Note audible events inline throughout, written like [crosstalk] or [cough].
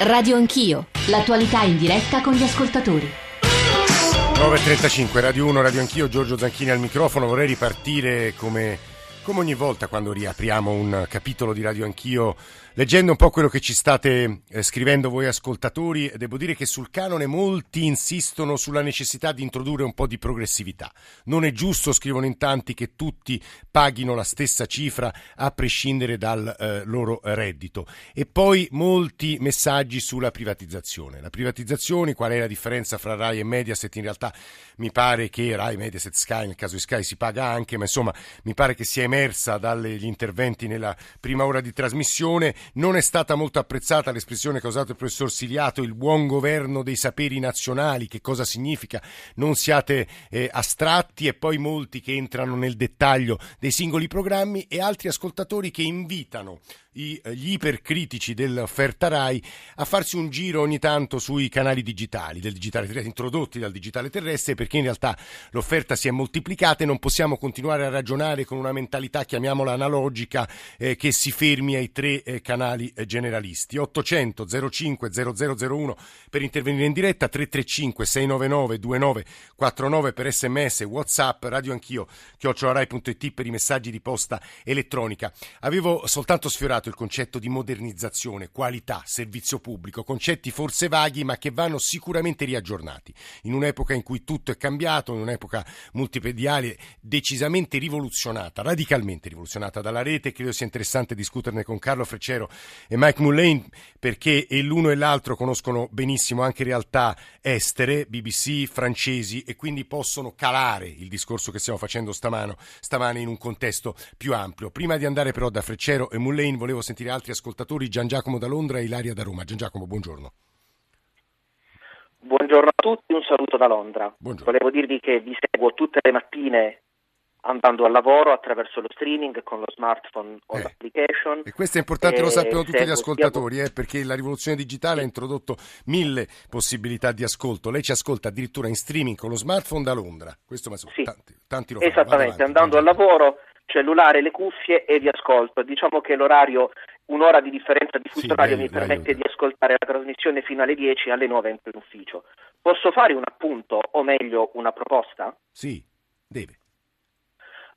Radio Anch'io, l'attualità in diretta con gli ascoltatori. 9.35, Radio 1, Radio Anch'io, Giorgio Zanchini al microfono. Vorrei ripartire come, come ogni volta quando riapriamo un capitolo di Radio Anch'io Leggendo un po' quello che ci state eh, scrivendo voi ascoltatori, devo dire che sul canone molti insistono sulla necessità di introdurre un po' di progressività. Non è giusto, scrivono in tanti, che tutti paghino la stessa cifra a prescindere dal eh, loro reddito. E poi molti messaggi sulla privatizzazione. La privatizzazione, qual è la differenza fra Rai e Mediaset? In realtà mi pare che Rai, Mediaset, Sky, nel caso di Sky si paga anche, ma insomma mi pare che sia emersa dagli interventi nella prima ora di trasmissione non è stata molto apprezzata l'espressione che ha usato il professor Siliato, il buon governo dei saperi nazionali, che cosa significa? Non siate eh, astratti e poi molti che entrano nel dettaglio dei singoli programmi e altri ascoltatori che invitano eh, gli ipercritici dell'offerta RAI a farsi un giro ogni tanto sui canali digitali, del digitale terrestre, introdotti dal digitale terrestre, perché in realtà l'offerta si è moltiplicata e non possiamo continuare a ragionare con una mentalità, chiamiamola analogica, eh, che si fermi ai tre eh, canali eh, generalisti. 800 05 0001 per intervenire in diretta, 335 699 2949 per sms, whatsapp, radio anch'io, chiocciolarai.it per i messaggi di posta elettronica. Avevo soltanto sfiorato il concetto di modernizzazione, qualità, servizio pubblico, concetti forse vaghi ma che vanno sicuramente riaggiornati. In un'epoca in cui tutto è cambiato, in un'epoca multipediale decisamente rivoluzionata, radicalmente rivoluzionata dalla rete, credo sia interessante discuterne con Carlo Freccero e Mike Mullane perché l'uno e l'altro conoscono benissimo anche realtà estere, BBC, francesi e quindi possono calare il discorso che stiamo facendo stamano, stamane in un contesto più ampio. Prima di andare però da Freccero e Mullane volevo sentire altri ascoltatori, Gian Giacomo da Londra e Ilaria da Roma. Gian Giacomo, buongiorno. Buongiorno a tutti, un saluto da Londra. Buongiorno. Volevo dirvi che vi seguo tutte le mattine andando al lavoro attraverso lo streaming con lo smartphone o Eh. l'application. E questo è importante, lo sappiano tutti gli ascoltatori, eh, perché la rivoluzione digitale ha introdotto mille possibilità di ascolto. Lei ci ascolta addirittura in streaming con lo smartphone da Londra. Questo ma so, Sì. tanti, tanti lo. Esattamente, avanti, andando al lavoro, cellulare, le cuffie e vi ascolto. Diciamo che l'orario, un'ora di differenza di fuso Sì, orario mi permette di ascoltare la trasmissione fino alle 10 alle 9 entro in ufficio. Posso fare un appunto, o meglio una proposta? Sì, deve.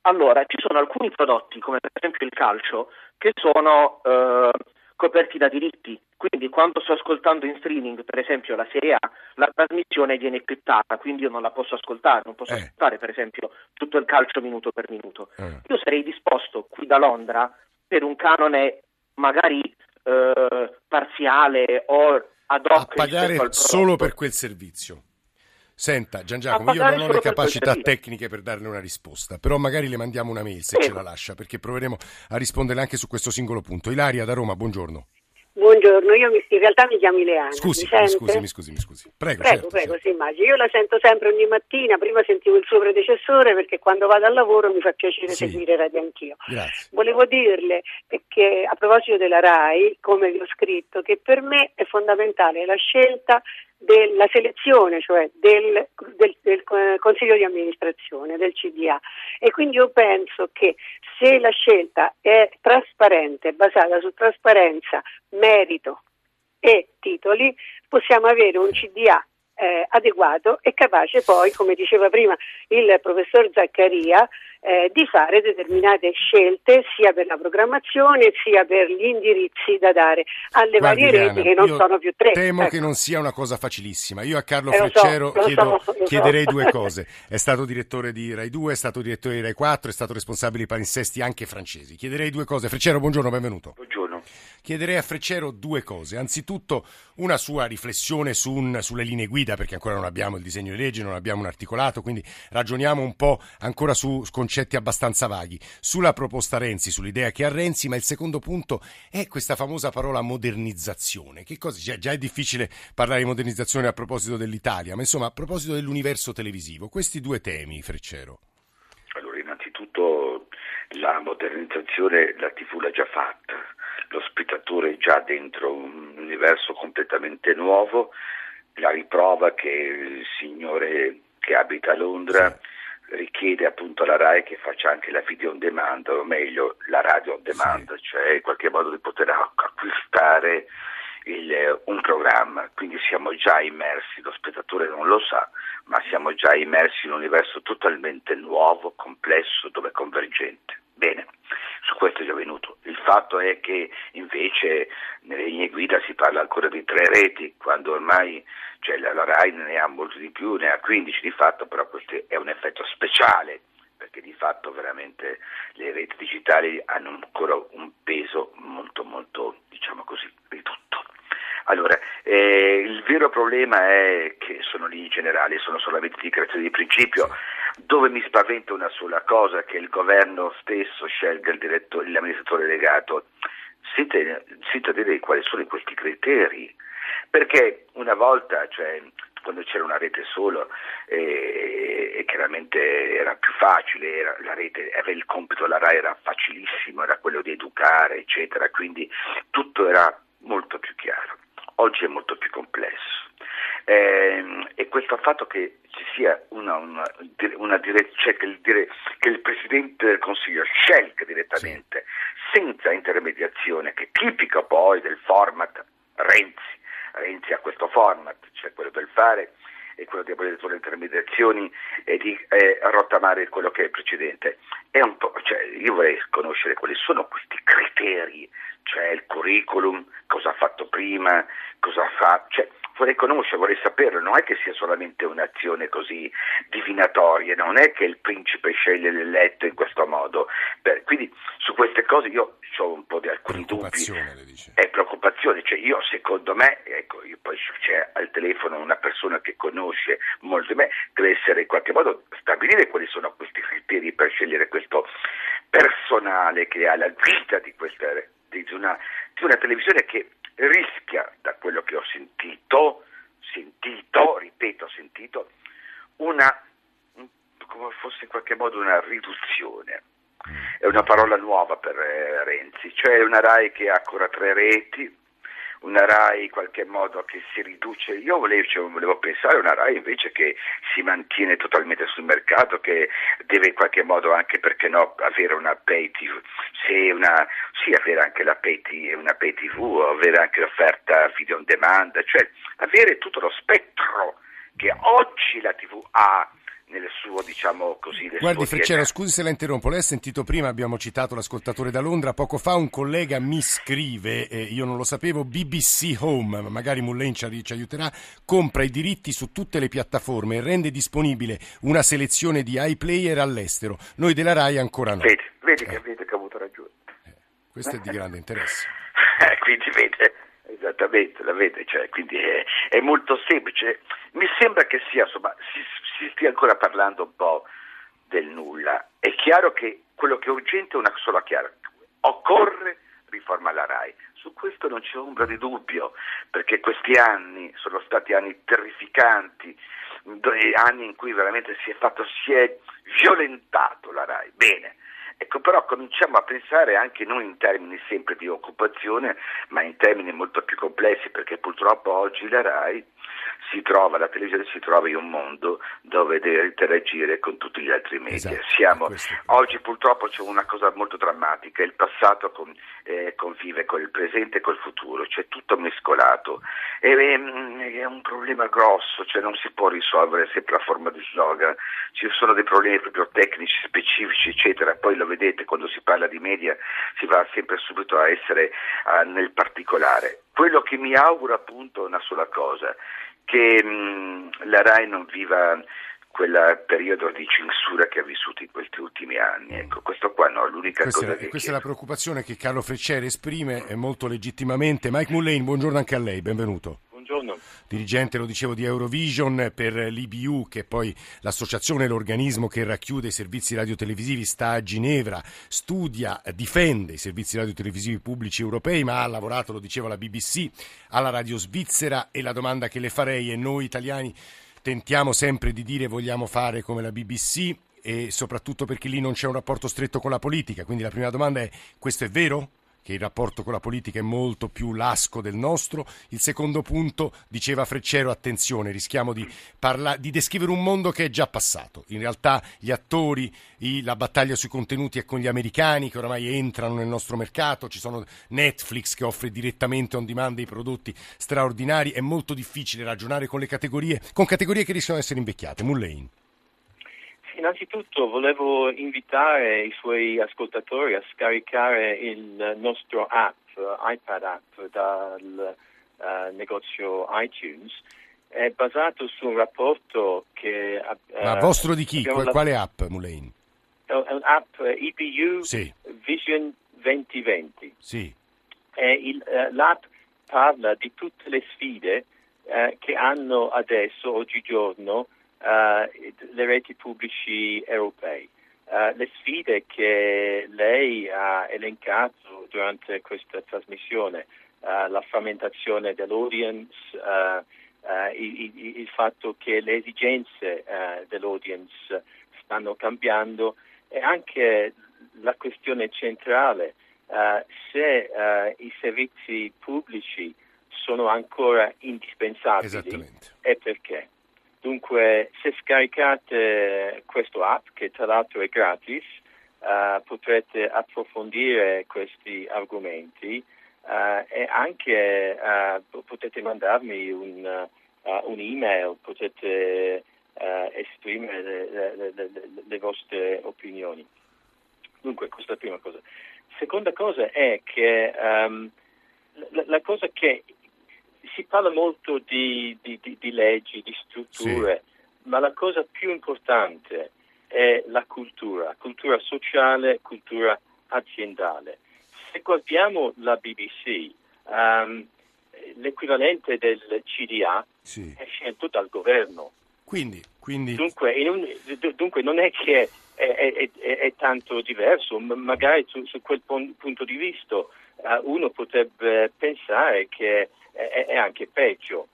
Allora, ci sono alcuni prodotti, come per esempio il calcio, che sono eh, coperti da diritti. Quindi quando sto ascoltando in streaming, per esempio la Serie A, la trasmissione viene criptata, quindi io non la posso ascoltare, non posso Eh. ascoltare per esempio tutto il calcio minuto per minuto. Eh. Io sarei disposto qui da Londra per un canone magari eh, parziale o ad hoc A pagare solo per quel servizio. Senta, Gian Giacomo, io non ho le capacità tecniche per darle una risposta, però magari le mandiamo una mail se Prego. ce la lascia, perché proveremo a rispondere anche su questo singolo punto. Ilaria da Roma, buongiorno. Buongiorno, io mi- in realtà mi chiamo Ileana. Scusi, mi scusi, mi scusi, mi scusi. Prego, Prego, certo, prego, certo. sì, immagino. Io la sento sempre ogni mattina, prima sentivo il suo predecessore perché quando vado al lavoro mi fa piacere Sì. seguire Radio Anch'io. Grazie. Volevo dirle che a proposito della RAI, come vi ho scritto, che per me è fondamentale la scelta della selezione, cioè del, del- del, eh, Consiglio di amministrazione, del CDA. E quindi io penso che se la scelta è trasparente, basata su trasparenza, merito e titoli, possiamo avere un CDA eh, adeguato e capace poi, come diceva prima il professor Zaccaria, eh, di fare determinate scelte sia per la programmazione sia per gli indirizzi da dare alle Guardi, varie Diana, reti che non sono più tre. Temo Ecco. che non sia una cosa facilissima. Io a Carlo Eh, so, Freccero lo chiedo- so, lo so. chiederei due [laughs] cose. È stato direttore di Rai 2, è stato direttore di Rai 4, è stato responsabile di palinsesti anche francesi. Chiederei due cose. Freccero, buongiorno, benvenuto. Buongiorno. Chiederei a Freccero due cose. Anzitutto una sua riflessione su un- sulle linee guida, perché ancora non abbiamo il disegno di legge, non abbiamo un articolato, quindi ragioniamo un po' ancora su concetti abbastanza vaghi. Sulla proposta Renzi, sull'idea che ha Renzi, ma il secondo punto è questa famosa parola modernizzazione. Che cosa? Già, già è difficile parlare di modernizzazione a proposito dell'Italia, ma insomma a proposito dell'universo televisivo. Questi due temi, Freccero. Allora, innanzitutto la modernizzazione la TV l'ha già fatta, lo spettatore è già dentro un universo completamente nuovo, la riprova che il signore che abita a Londra richiede appunto alla RAI che faccia anche la video on demand, o meglio la radio on demand, cioè in qualche modo di poter acquistare il- un programma, quindi siamo già immersi, lo spettatore non lo sa, ma siamo già immersi in un universo totalmente nuovo, complesso, dove è convergente. Bene, su questo è già venuto. Il fatto è che invece nelle linee guida si parla ancora di tre reti, quando ormai cioè, la, la RAI ne ha molto di più, ne ha 15 di fatto, però questo è un effetto speciale perché di fatto veramente le reti digitali hanno ancora un peso molto molto diciamo così ridotto. Allora, eh, il vero problema è che sono linee generali, sono solamente dichiarazioni di principio, dove mi spaventa una sola cosa, che il governo stesso scelga l'amministratore delegato, senza dire quali sono questi criteri, perché una volta, cioè, quando c'era una rete solo eh, e chiaramente era più facile, era, la rete il compito, la RAI era facilissimo, era quello di educare, eccetera, quindi tutto era molto più chiaro. Oggi è molto più complesso. Eh, e questo fatto che ci sia una, una, una dire, cioè che, il dire, che, il Presidente del Consiglio scelga direttamente, sì. senza intermediazione, che è tipica poi del format Renzi, Renzi ha questo format, cioè quello del fare e quello di aprire sulle intermediazioni e di eh, rottamare quello che è il precedente. È cioè, io vorrei conoscere quali sono questi criteri, cioè il curriculum, cosa ha fatto prima, cosa fa, cioè, vorrei conoscere, vorrei saperlo, non è che sia solamente un'azione così divinatoria, non è che il principe sceglie l'eletto in questo modo. Beh, quindi su queste cose io ho un po' di alcuni dubbi. È preoccupazione, cioè io secondo me, ecco, io poi c'è al telefono una persona che conosce molto di me, deve essere in qualche modo stabilire quali sono questi criteri per scegliere questo personale che ha la guida di, questa, di, una, di una televisione che rischia, da quello che ho sentito, sentito, ripeto, sentito, una, come fosse in qualche modo una riduzione. È una parola nuova per eh, Renzi, cioè una RAI che ha ancora tre reti, una RAI in qualche modo che si riduce, io volevo, cioè, volevo, pensare a una RAI invece che si mantiene totalmente sul mercato, che deve in qualche modo anche, perché no, avere una pay TV, una, sì, avere anche la pay, una pay TV, avere anche l'offerta video on demand, cioè avere tutto lo spettro che oggi la TV ha nel suo, diciamo così... Guardi Freccero, scusi se la interrompo, lei ha sentito prima, abbiamo citato l'ascoltatore da Londra, poco fa un collega mi scrive, eh, io non lo sapevo, BBC Home, magari Mullen ci, aiuterà, compra i diritti su tutte le piattaforme e rende disponibile una selezione di iPlayer all'estero. Noi della RAI ancora no. Vedi, vedi, eh. che, vedi che ha avuto ragione. Eh, questo è di grande interesse. [laughs] Eh, quindi vede, esattamente, la vede, cioè, quindi è, è molto semplice. Mi sembra che sia, insomma, si, si stia ancora parlando un po' del nulla. È chiaro che quello che è urgente è una sola chiara, occorre riforma la RAI. Su questo non c'è ombra di dubbio, perché questi anni sono stati anni terrificanti, anni in cui veramente si è, fatto, si è violentato la RAI. Bene, Ecco, però cominciamo a pensare anche non in termini sempre di occupazione, ma in termini molto più complessi, perché purtroppo oggi la RAI si trova, la televisione si trova in un mondo dove deve interagire con tutti gli altri media. Esatto, Siamo, oggi purtroppo c'è una cosa molto drammatica, il passato con, eh, convive con il presente e col futuro, c'è tutto mescolato. E, ehm, è un problema grosso, cioè non si può risolvere sempre a forma di slogan, ci sono dei problemi proprio tecnici, specifici, eccetera, poi lo vedete quando si parla di media si va sempre subito a essere uh, nel particolare. Quello che mi auguro appunto è una sola cosa, che mh, la RAI non viva quel periodo di censura che ha vissuto in questi ultimi anni. Ecco, questo qua no, l'unica questa cosa è, che Questa chiedo. è la preoccupazione che Carlo Freccere esprime molto legittimamente. Mike Mullane, buongiorno anche a lei, benvenuto. Dirigente, lo dicevo, di Eurovision per l'IBU, che è poi l'associazione, l'organismo che racchiude i servizi radiotelevisivi, sta a Ginevra, studia, difende i servizi radiotelevisivi pubblici europei, ma ha lavorato, lo dicevo, alla BBC, alla Radio Svizzera e la domanda che le farei è noi italiani tentiamo sempre di dire vogliamo fare come la BBC e soprattutto perché lì non c'è un rapporto stretto con la politica, quindi la prima domanda è questo è vero? Che il rapporto con la politica è molto più lasco del nostro. Il secondo punto, diceva Freccero, attenzione, rischiamo di, parla- di descrivere un mondo che è già passato. In realtà gli attori, i- la battaglia sui contenuti è con gli americani che oramai entrano nel nostro mercato, ci sono Netflix che offre direttamente on demand dei prodotti straordinari, è molto difficile ragionare con le categorie, con categorie che rischiano di essere invecchiate. Mullane. Innanzitutto volevo invitare i suoi ascoltatori a scaricare il nostro app, iPad app, dal uh, negozio iTunes. È basato su un rapporto che... Uh, Ma vostro di chi? Qual, quale app, Mulane? È un'app EPU sì. Vision 2020. Sì. Il, uh, l'app parla di tutte le sfide che hanno adesso, oggigiorno, le reti pubblici europei. Uh, le sfide che lei ha elencato durante questa trasmissione, uh, la frammentazione dell'audience, il, il, il, fatto che le esigenze dell'audience stanno cambiando e anche la questione centrale se i servizi pubblici sono ancora indispensabili e perché. Dunque, se scaricate questo app, che tra l'altro è gratis, uh, potrete approfondire questi argomenti uh, e anche uh, potete mandarmi un, un'email, potete esprimere le, le, le, le, vostre opinioni. Dunque, questa è la prima cosa. Seconda cosa è che um, la, la cosa che si parla molto di, di, di, di leggi, di strutture, sì. ma la cosa più importante è la cultura, cultura sociale, cultura aziendale. Se guardiamo la BBC, um, ehm, l'equivalente del CDA sì. è scelto dal governo. Quindi, quindi... Dunque, un, dunque, non è che è, è, è, è tanto diverso, magari su, su quel punto di vista uno potrebbe pensare che è, è anche peggio.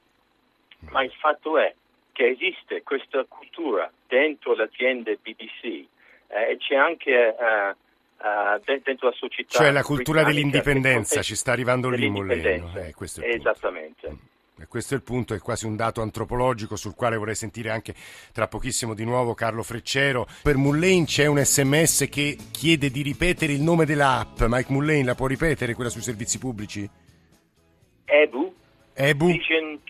Ma il fatto è che esiste questa cultura dentro le aziende BBC eh, e c'è anche uh, uh, dentro la società. Cioè la cultura dell'indipendenza, ci sta arrivando lì Moleno. Eh, Esattamente. Punto. E questo è il punto, è quasi un dato antropologico sul quale vorrei sentire anche tra pochissimo di nuovo Carlo Freccero. Per Mullane c'è un sms che chiede di ripetere il nome dell'app. Mike Mullane la può ripetere, quella sui servizi pubblici? EBU, EBU. Vision,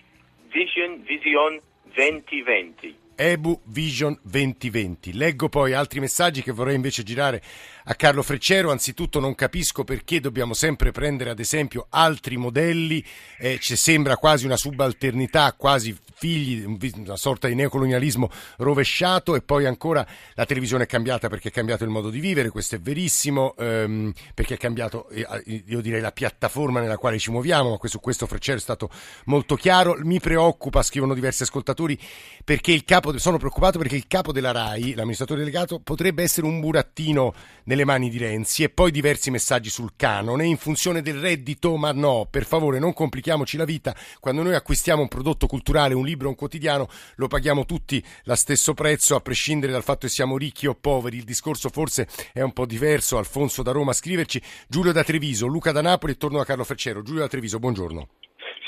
Vision, Vision 2020. EBU Vision 2020. Leggo poi altri messaggi che vorrei invece girare a Carlo Freccero. Anzitutto non capisco perché dobbiamo sempre prendere ad esempio altri modelli, eh, ci sembra quasi una subalternità, quasi figli, una sorta di neocolonialismo rovesciato e poi ancora la televisione è cambiata perché è cambiato il modo di vivere, questo è verissimo, ehm, perché è cambiato, eh, io direi, la piattaforma nella quale ci muoviamo, ma questo, questo Freccero è stato molto chiaro. Mi preoccupa, scrivono diversi ascoltatori, perché il capo, sono preoccupato perché il capo della RAI, l'amministratore delegato, potrebbe essere un burattino nelle mani di Renzi e poi diversi messaggi sul canone in funzione del reddito, ma no, per favore non complichiamoci la vita, quando noi acquistiamo un prodotto culturale, un libro, un quotidiano, lo paghiamo tutti lo stesso prezzo, a prescindere dal fatto che siamo ricchi o poveri. Il discorso forse è un po' diverso. Alfonso da Roma a scriverci, Giulio da Treviso, Luca da Napoli e torno a Carlo Freccero. Giulio da Treviso, buongiorno.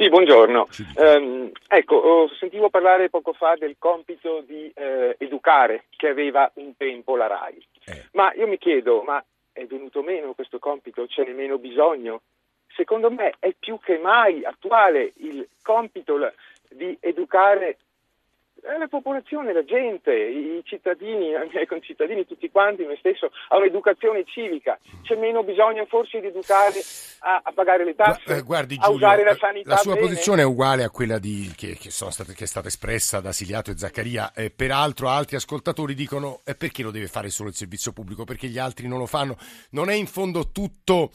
Sì, buongiorno. Um, ecco, sentivo parlare poco fa del compito di eh, educare che aveva un tempo la RAI. Eh. Ma io mi chiedo, ma è venuto meno questo compito? Ce n'è meno bisogno? Secondo me è più che mai attuale il compito di educare la popolazione, la gente, i cittadini, [laughs] i miei concittadini, tutti quanti, me stesso, a un'educazione civica. C'è meno bisogno forse di educare a, a pagare le tasse, eh, guardi, Giulio, a usare la sanità. La sua bene. posizione è uguale a quella di, che, che, state, che, è stata espressa da Siliato e Zaccaria. Eh, peraltro altri ascoltatori dicono eh, perché lo deve fare solo il servizio pubblico, perché gli altri non lo fanno. Non è in fondo tutto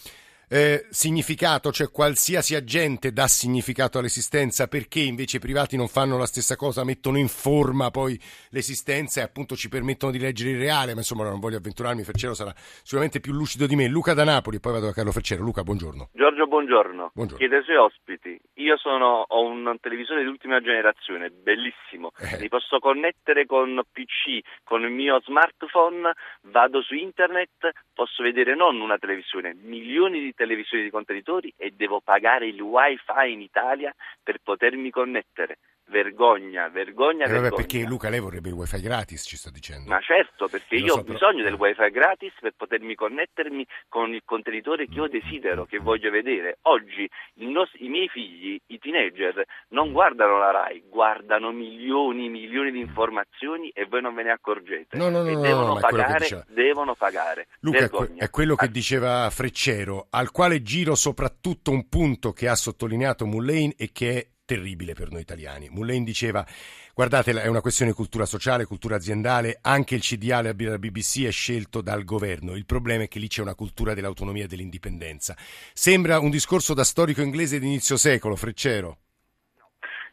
eh, significato, cioè qualsiasi agente dà significato all'esistenza, perché invece i privati non fanno la stessa cosa, mettono in forma poi l'esistenza e appunto ci permettono di leggere il reale, ma insomma non voglio avventurarmi, Fercero sarà sicuramente più lucido di me. Luca da Napoli, poi vado da Carlo Fercero. Luca, buongiorno. Giorgio, buongiorno. buongiorno. Chiedo ai suoi ospiti io sono, ho un televisore di ultima generazione, bellissimo, eh. mi posso connettere con PC, con il mio smartphone, vado su internet, posso vedere non una televisione, milioni di televisioni di contenitori e devo pagare il wifi in Italia per potermi connettere vergogna, vergogna, eh vabbè, vergogna. Perché Luca lei vorrebbe il wifi gratis, ci sta dicendo. Ma certo, perché io, so, ho bisogno però... del wifi gratis per potermi connettermi con il contenitore che io desidero, che voglio vedere. Oggi nos- i miei figli, i teenager, non guardano la RAI, guardano milioni, e milioni di informazioni e voi non ve ne accorgete. No, no, no, e no, devono, no, pagare, devono pagare. Luca, vergogna. è quello che diceva Freccero, al quale giro soprattutto un punto che ha sottolineato Mullane e che è terribile per noi italiani. Mullane diceva, guardate, è una questione di cultura sociale, cultura aziendale, anche il CDA della BBC è scelto dal governo, il problema è che lì c'è una cultura dell'autonomia e dell'indipendenza. Sembra un discorso da storico inglese di inizio secolo, Freccero.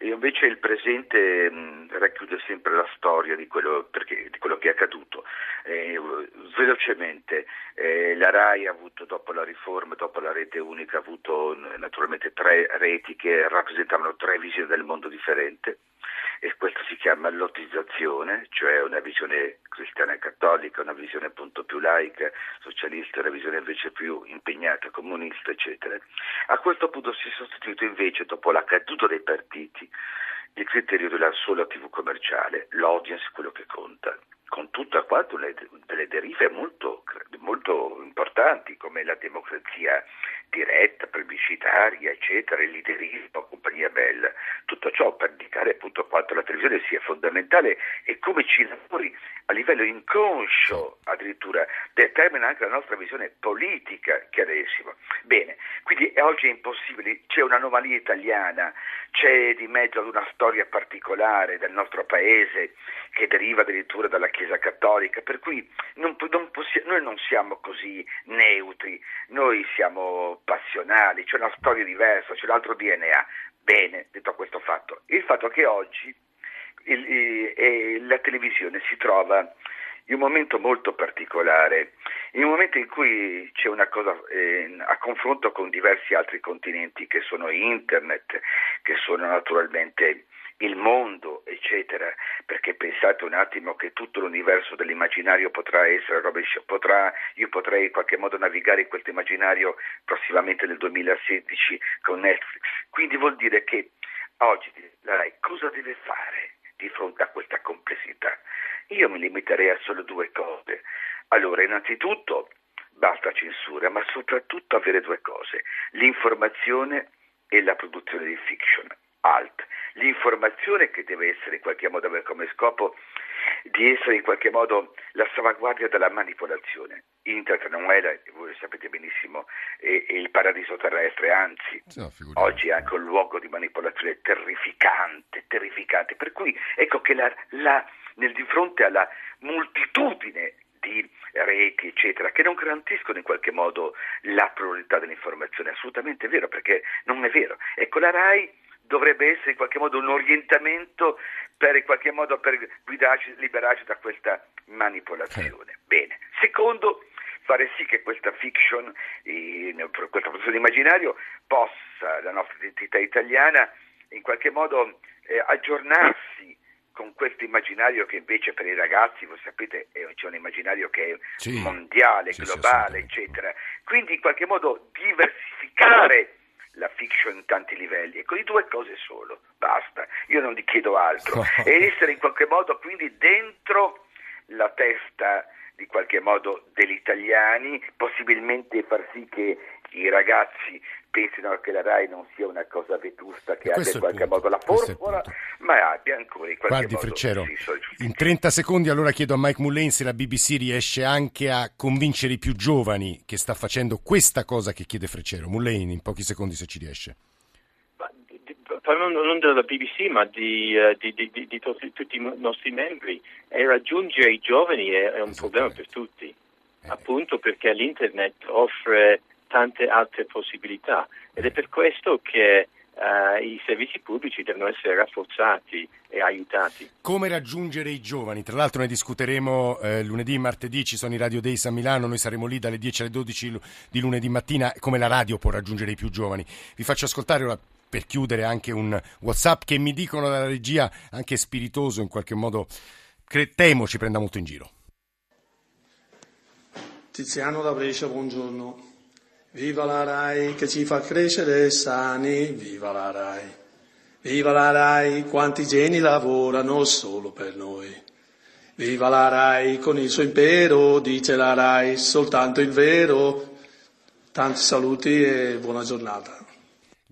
E invece il presente mh, racchiude sempre la storia di quello, perché, di quello che è accaduto. Eh, velocemente, eh, la RAI ha avuto dopo la riforma, dopo la rete unica, ha avuto naturalmente tre reti che rappresentavano tre visioni del mondo differente e questo si chiama lottizzazione, cioè una visione cristiana e cattolica, una visione appunto più laica, socialista, una visione invece più impegnata, comunista, eccetera. A questo punto si è sostituito invece, dopo la caduta dei partiti, il criterio della sola TV commerciale, l'audience quello che conta con tutta quanto le, delle derive molto, molto, importanti come la democrazia diretta, plebiscitaria, eccetera, il liderismo, compagnia bella, tutto ciò per indicare appunto quanto la televisione sia fondamentale e come ci lavori a livello inconscio addirittura determina anche la nostra visione politica chiarissima. Bene, quindi oggi è impossibile, c'è un'anomalia italiana, c'è di mezzo una storia particolare del nostro paese che deriva addirittura dalla Chiesa Chiesa Cattolica, per cui non, non possi- noi non siamo così neutri, noi siamo passionali, c'è una storia diversa, c'è l'altro DNA. Bene, detto questo fatto, il fatto che oggi il, il, la televisione si trova in un momento molto particolare, in un momento in cui c'è una cosa eh, a confronto con diversi altri continenti che sono internet, che sono naturalmente il mondo, eccetera, perché pensate un attimo che tutto l'universo dell'immaginario potrà essere potrà, io potrei in qualche modo navigare in questo immaginario prossimamente nel 2016 con Netflix. Quindi vuol dire che oggi la RAI cosa deve fare di fronte a questa complessità? Io mi limiterei a solo due cose. Allora, innanzitutto basta censura, ma soprattutto avere due cose, l'informazione e la produzione di fiction alt. L'informazione che deve essere in qualche modo avere come scopo di essere in qualche modo la salvaguardia dalla manipolazione. Internet non è, voi lo sapete benissimo, è, è il paradiso terrestre, anzi, no, oggi è anche un luogo di manipolazione terrificante, terrificante. Per cui ecco che la, la, nel, di fronte alla moltitudine di reti, eccetera, che non garantiscono in qualche modo la pluralità dell'informazione, assolutamente vero, perché non è vero. Ecco, la RAI dovrebbe essere in qualche modo un orientamento per in qualche modo per guidarci, liberarci da questa manipolazione. Bene. Secondo, fare sì che questa fiction, questa produzione immaginario possa, la nostra identità italiana, in qualche modo eh, aggiornarsi con questo immaginario che invece per i ragazzi, voi sapete, c'è un immaginario che è sì, mondiale, sì, globale, sì, eccetera. Quindi in qualche modo diversificare la fiction in tanti livelli. Ecco, di due cose solo, basta, io non ti chiedo altro. [laughs] E essere in qualche modo quindi dentro la testa di qualche modo degli italiani, possibilmente far sì che i ragazzi pensino che la RAI non sia una cosa vetusta che abbia in qualche modo la formula, ma abbia ancora in qualche Guardi, modo... Freccero, in 30 secondi allora chiedo a Mike Mullane se la BBC riesce anche a convincere i più giovani che sta facendo questa cosa che chiede Freccero. Mullane, in pochi secondi se ci riesce. Parlando non della BBC ma di, uh, di, di, di tutti, tutti, i nostri membri, e raggiungere i giovani è, è un problema per tutti, eh. appunto perché l'internet offre tante altre possibilità ed è per questo che uh, i servizi pubblici devono essere rafforzati e aiutati. Come raggiungere i giovani? Tra l'altro ne discuteremo eh, lunedì martedì, ci sono i Radio Days a Milano, noi saremo lì dalle 10 alle 12 di lunedì mattina, come la radio può raggiungere i più giovani. Vi faccio ascoltare ora per chiudere anche un WhatsApp che mi dicono dalla regia anche spiritoso in qualche modo temo ci prenda molto in giro. Tiziano da Brescia, buongiorno. Viva la RAI che ci fa crescere sani, viva la RAI. Viva la RAI, quanti geni lavorano solo per noi. Viva la RAI con il suo impero, dice la RAI, soltanto il vero. Tanti saluti e buona giornata.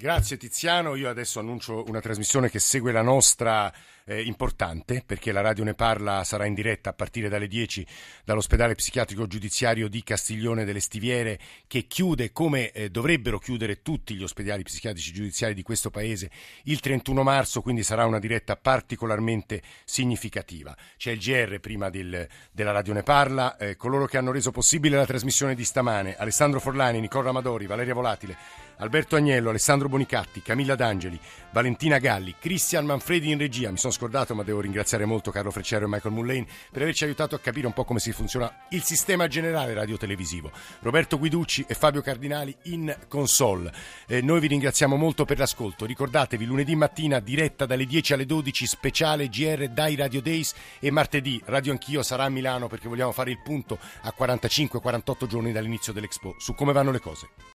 Grazie Tiziano, io adesso annuncio una trasmissione che segue la nostra eh, importante perché la radio ne parla, sarà in diretta a partire dalle 10 dall'ospedale psichiatrico giudiziario di Castiglione delle Stiviere che chiude come eh, dovrebbero chiudere tutti gli ospedali psichiatrici giudiziari di questo paese il 31 marzo, quindi sarà una diretta particolarmente significativa. C'è il GR prima del, della radio ne parla, eh, coloro che hanno reso possibile la trasmissione di stamane, Alessandro Forlani, Nicola Amadori, Valeria Volatile, Alberto Agnello, Alessandro Bonicatti, Camilla D'Angeli, Valentina Galli, Cristian Manfredi in regia. Mi sono scordato, ma devo ringraziare molto Carlo Freccero e Michael Mullane per averci aiutato a capire un po' come si funziona il sistema generale radiotelevisivo. Roberto Guiducci e Fabio Cardinali in console. Eh, noi vi ringraziamo molto per l'ascolto. Ricordatevi, lunedì mattina diretta dalle 10 alle 12, speciale GR dai Radio Days e martedì Radio Anch'io sarà a Milano perché vogliamo fare il punto a 45-48 giorni dall'inizio dell'Expo su come vanno le cose.